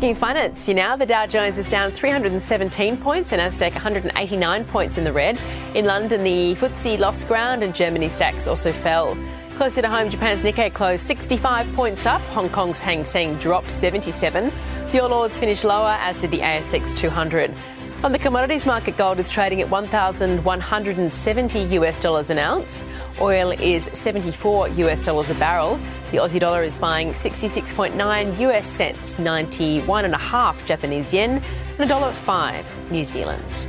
Picking finance for you now. The Dow Jones is down 317 points and Nasdaq 189 points in the red. In London, the FTSE lost ground and Germany's DAX also fell. Closer to home, Japan's Nikkei closed 65 points up. Hong Kong's Hang Seng dropped 77. The All Ords finished lower, as did the ASX 200. On the commodities market, gold is trading at 1,170 US dollars an ounce. Oil is 74 US dollars a barrel. The Aussie dollar is buying 66.9 US cents, 91 and a half Japanese yen, and a dollar five New Zealand.